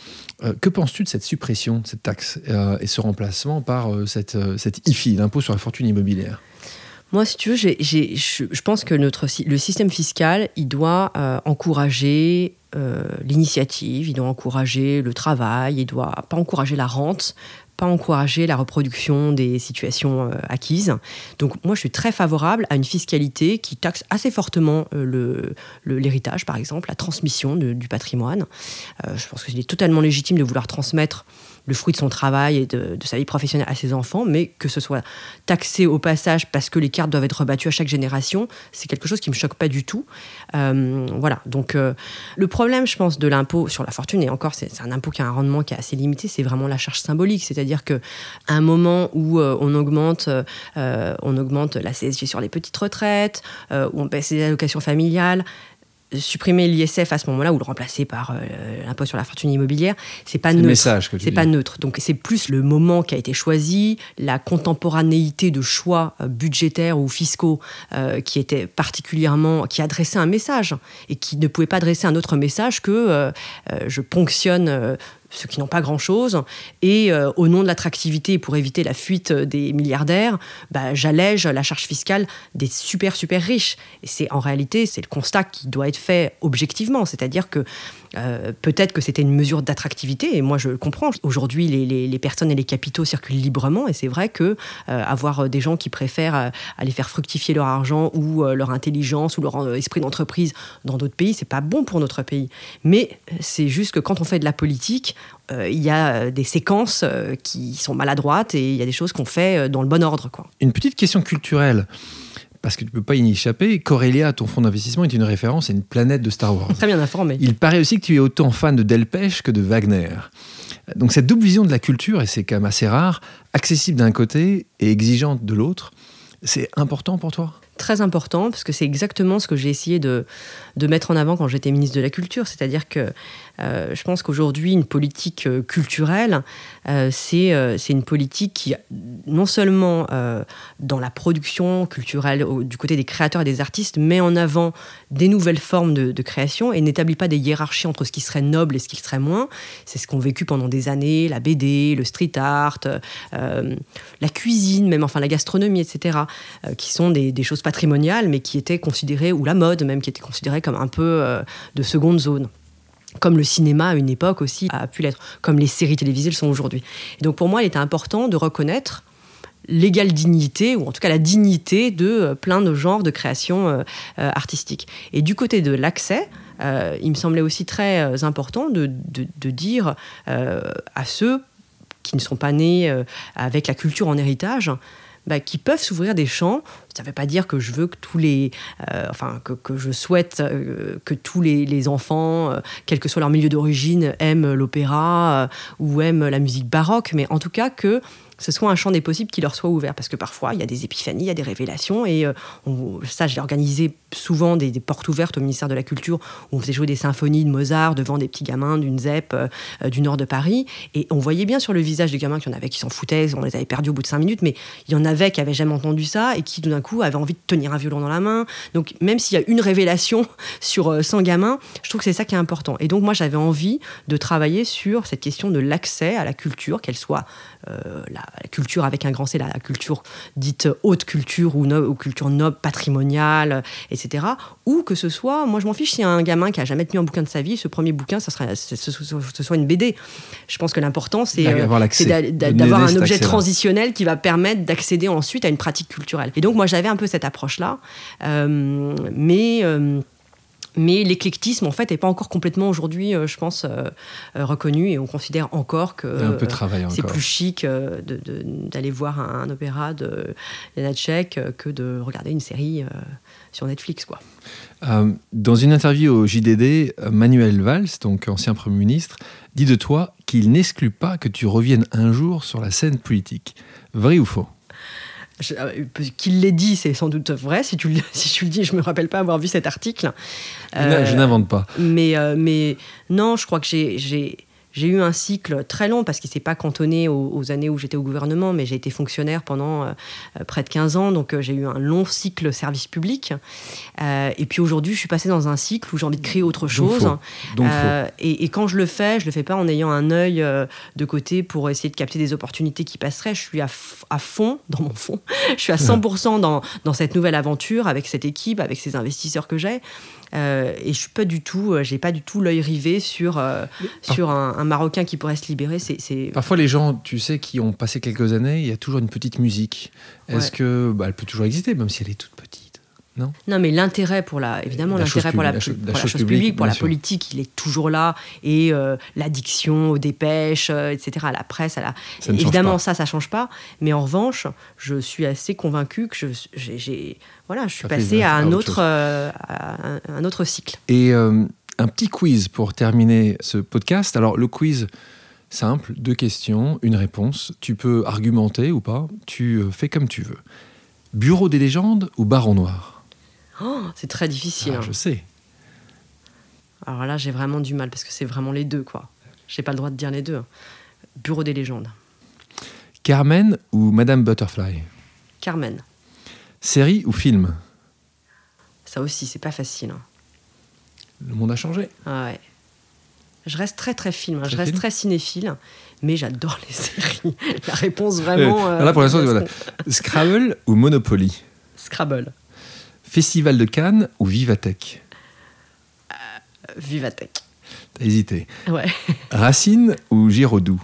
Euh, que penses-tu de cette suppression de cette taxe euh, et ce remplacement par cette, cette IFI, l'impôt sur la fortune immobilière? Moi, si tu veux, je pense que notre, le système fiscal, il doit encourager l'initiative, il doit encourager le travail, il doit pas encourager la rente, pas encourager la reproduction des situations euh, acquises. Donc moi, je suis très favorable à une fiscalité qui taxe assez fortement euh, l'héritage, le, par exemple, la transmission du patrimoine. Euh, je pense qu'il est totalement légitime de vouloir transmettre le fruit de son travail et de, sa vie professionnelle à ses enfants, mais que ce soit taxé au passage parce que les cartes doivent être rebattues à chaque génération, c'est quelque chose qui me choque pas du tout. Euh, voilà. Donc euh, le problème, je pense, de l'impôt sur la fortune, et encore, c'est un impôt qui a un rendement qui est assez limité, c'est vraiment la charge symbolique, c'est-à-dire que un moment où euh, on augmente, on augmente la CSG sur les petites retraites, où on baisse les allocations familiales supprimer l'ISF à ce moment-là ou le remplacer par euh, l'impôt sur la fortune immobilière, c'est pas neutre. C'est pas neutre. Donc c'est plus le moment qui a été choisi, la contemporanéité de choix euh, budgétaires ou fiscaux euh, qui était particulièrement qui adressait un message et qui ne pouvait pas adresser un autre message que je ponctionne ceux qui n'ont pas grand-chose, et euh, au nom de l'attractivité pour éviter la fuite des milliardaires, bah, j'allège la charge fiscale des super super riches. Et c'est en réalité c'est le constat qui doit être fait objectivement, c'est-à-dire que euh, peut-être que c'était une mesure d'attractivité, et moi je le comprends. Aujourd'hui, les, personnes et les capitaux circulent librement, et c'est vrai que euh, avoir des gens qui préfèrent aller faire fructifier leur argent ou leur intelligence ou leur esprit d'entreprise dans d'autres pays, c'est pas bon pour notre pays. Mais c'est juste que quand on fait de la politique, euh, il y a euh, des séquences euh, qui sont maladroites et il y a des choses qu'on fait dans le bon ordre. Une petite question culturelle parce que tu ne peux pas y échapper, Corelia, ton fonds d'investissement, est une référence à une planète de Star Wars. Très bien informé. Il paraît aussi que tu es autant fan de Delpech que de Wagner. Donc cette double vision de la culture, et c'est quand même assez rare, accessible d'un côté et exigeante de l'autre, c'est important pour toi? Très important, parce que c'est exactement ce que j'ai essayé de, de mettre en avant quand j'étais ministre de la Culture, c'est-à-dire que euh, je pense qu'aujourd'hui, une politique euh, culturelle, euh, c'est une politique qui, non seulement dans la production culturelle, du côté des créateurs et des artistes, met en avant des nouvelles formes de, création et n'établit pas des hiérarchies entre ce qui serait noble et ce qui serait moins. C'est ce qu'ont vécu pendant des années la BD, le street art, la cuisine, même enfin la gastronomie, etc., qui sont des, des, choses patrimoniales, mais qui étaient considérées, ou la mode même, qui étaient considérées comme un peu de seconde zone comme le cinéma à une époque aussi a pu l'être, comme les séries télévisées le sont aujourd'hui. donc pour moi, il était important de reconnaître l'égale dignité, ou en tout cas la dignité de euh, plein de genres de créations euh, euh, artistiques. Et du côté de l'accès, il me semblait aussi très important de dire à ceux qui ne sont pas nés avec la culture en héritage, bah, qui peuvent s'ouvrir des champs. Ça ne veut pas dire que je veux que tous les, euh, enfin que, je souhaite euh, que tous les, les enfants, euh, quel que soit leur milieu d'origine, aiment l'opéra ou aiment la musique baroque, mais en tout cas que ce soit un champ des possibles qui leur soit ouvert. Parce que parfois, il y a des épiphanies, il y a des révélations. Et ça, j'ai organisé souvent des, portes ouvertes au ministère de la Culture où on faisait jouer des symphonies de Mozart devant des petits gamins d'une ZEP euh, du nord de Paris. Et on voyait bien sur le visage des gamins qu'il y en avait qui s'en foutaient, on les avait perdus au bout de cinq minutes, mais il y en avait qui avaient jamais entendu ça et qui tout d'un coup avaient envie de tenir un violon dans la main. Donc même s'il y a une révélation sur 100 euh, gamins, je trouve que c'est ça qui est important. Et donc moi j'avais envie de travailler sur cette question de l'accès à la culture, qu'elle soit euh, la, culture avec un grand C, la, culture dite haute culture ou, no, ou culture noble, patrimoniale, etc ou que ce soit, moi je m'en fiche si un gamin qui a jamais tenu un bouquin de sa vie, ce premier bouquin, ça serait, ce, soit une BD. Je pense que l'important, c'est euh, d'avoir un objet transitionnel qui va permettre d'accéder ensuite à une pratique culturelle. Et donc moi j'avais un peu cette approche-là, euh, mais... Euh, mais l'éclectisme, en fait, n'est pas encore complètement aujourd'hui, euh, je pense, euh, euh, reconnu. Et on considère encore que c'est plus chic d'aller voir un, opéra de Janacek que de regarder une série sur Netflix. Quoi. dans une interview au JDD, Manuel Valls, donc ancien Premier ministre, dit de toi qu'il n'exclut pas que tu reviennes un jour sur la scène politique. Vrai ou faux? Qu'il l'ait dit, c'est sans doute vrai. Si tu, si tu le dis, je me rappelle pas avoir vu cet article. je euh, n'invente pas. Mais, euh, mais non, je crois que j'ai j'ai eu un cycle très long parce qu'il ne s'est pas cantonné aux, années où j'étais au gouvernement, mais j'ai été fonctionnaire pendant euh, près de 15 ans, donc euh, j'ai eu un long cycle service public. Euh, et puis aujourd'hui, je suis passée dans un cycle où j'ai envie de créer autre chose. et, quand je le fais, je le fais pas en ayant un œil de côté pour essayer de capter des opportunités qui passeraient. Je suis à, à fond, dans mon fond, je suis à 100% dans, dans cette nouvelle aventure avec cette équipe, avec ces investisseurs que j'ai. Euh, et je suis pas du tout, euh, j'ai pas du tout l'œil rivé sur, euh, sur un, Marocain qui pourrait se libérer. C'est, Parfois, les gens, tu sais, qui ont passé quelques années, il y a toujours une petite musique. Est-ce que bah, elle peut toujours exister, même si elle est toute petite? Non, non mais l'intérêt pour la évidemment l'intérêt pour la, chose publique, pour la politique il est toujours là et l'addiction aux dépêches etc à la presse à la évidemment ça ça change pas mais en revanche je suis assez convaincu que j'ai voilà, je suis passée à un, autre, euh, un, autre cycle. Et euh, un petit quiz pour terminer ce podcast. Alors, le quiz, simple, deux questions, une réponse. Tu peux argumenter ou pas, tu euh, fais comme tu veux. Bureau des légendes ou Baron Noir? Oh, C'est très difficile. Ah, hein. Je sais. Alors là, j'ai vraiment du mal parce que c'est vraiment les deux, quoi. J'ai pas le droit de dire les deux. Bureau des légendes. Carmen ou Madame Butterfly? Carmen. Série ou film? Ça aussi, c'est pas facile. Hein. Le monde a changé. Ah ouais. Je reste très très film, hein. je reste très cinéphile, mais j'adore les séries. La réponse vraiment. Euh, là pour l'instant, voilà. Scrabble ou Monopoly? Scrabble. Festival de Cannes ou Vivatech? Euh, Vivatech. T'as hésité. Ouais. Racine ou Giraudoux?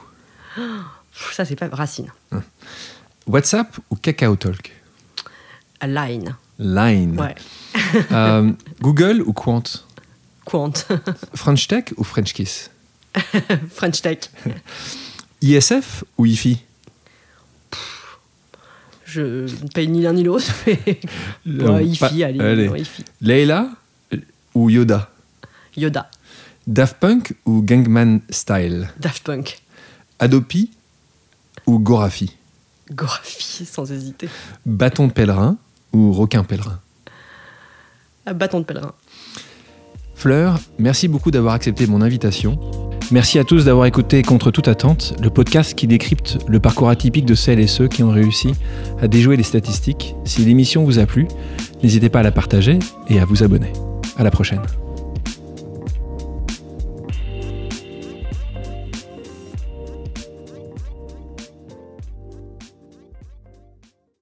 Ça c'est pas Racine. Hein. WhatsApp ou Kakao Talk? Line. Line. Ouais. Euh, Google ou Quant? Quant. French Tech ou French Kiss? French Tech. ISF ou IFI Je ne paye ni l'un ni l'autre, mais IFI, allez. Leila ou Yoda? Yoda. Daft Punk ou Gangman Style? Daft Punk. Adopi ou Gorafi? Gorafi, sans hésiter. Bâton de pèlerin ou requin pèlerin? Bâton de pèlerin. Fleur, merci beaucoup d'avoir accepté mon invitation. Merci à tous d'avoir écouté Contre toute attente, le podcast qui décrypte le parcours atypique de celles et ceux qui ont réussi à déjouer les statistiques. Si l'émission vous a plu, n'hésitez pas à la partager et à vous abonner. À la prochaine.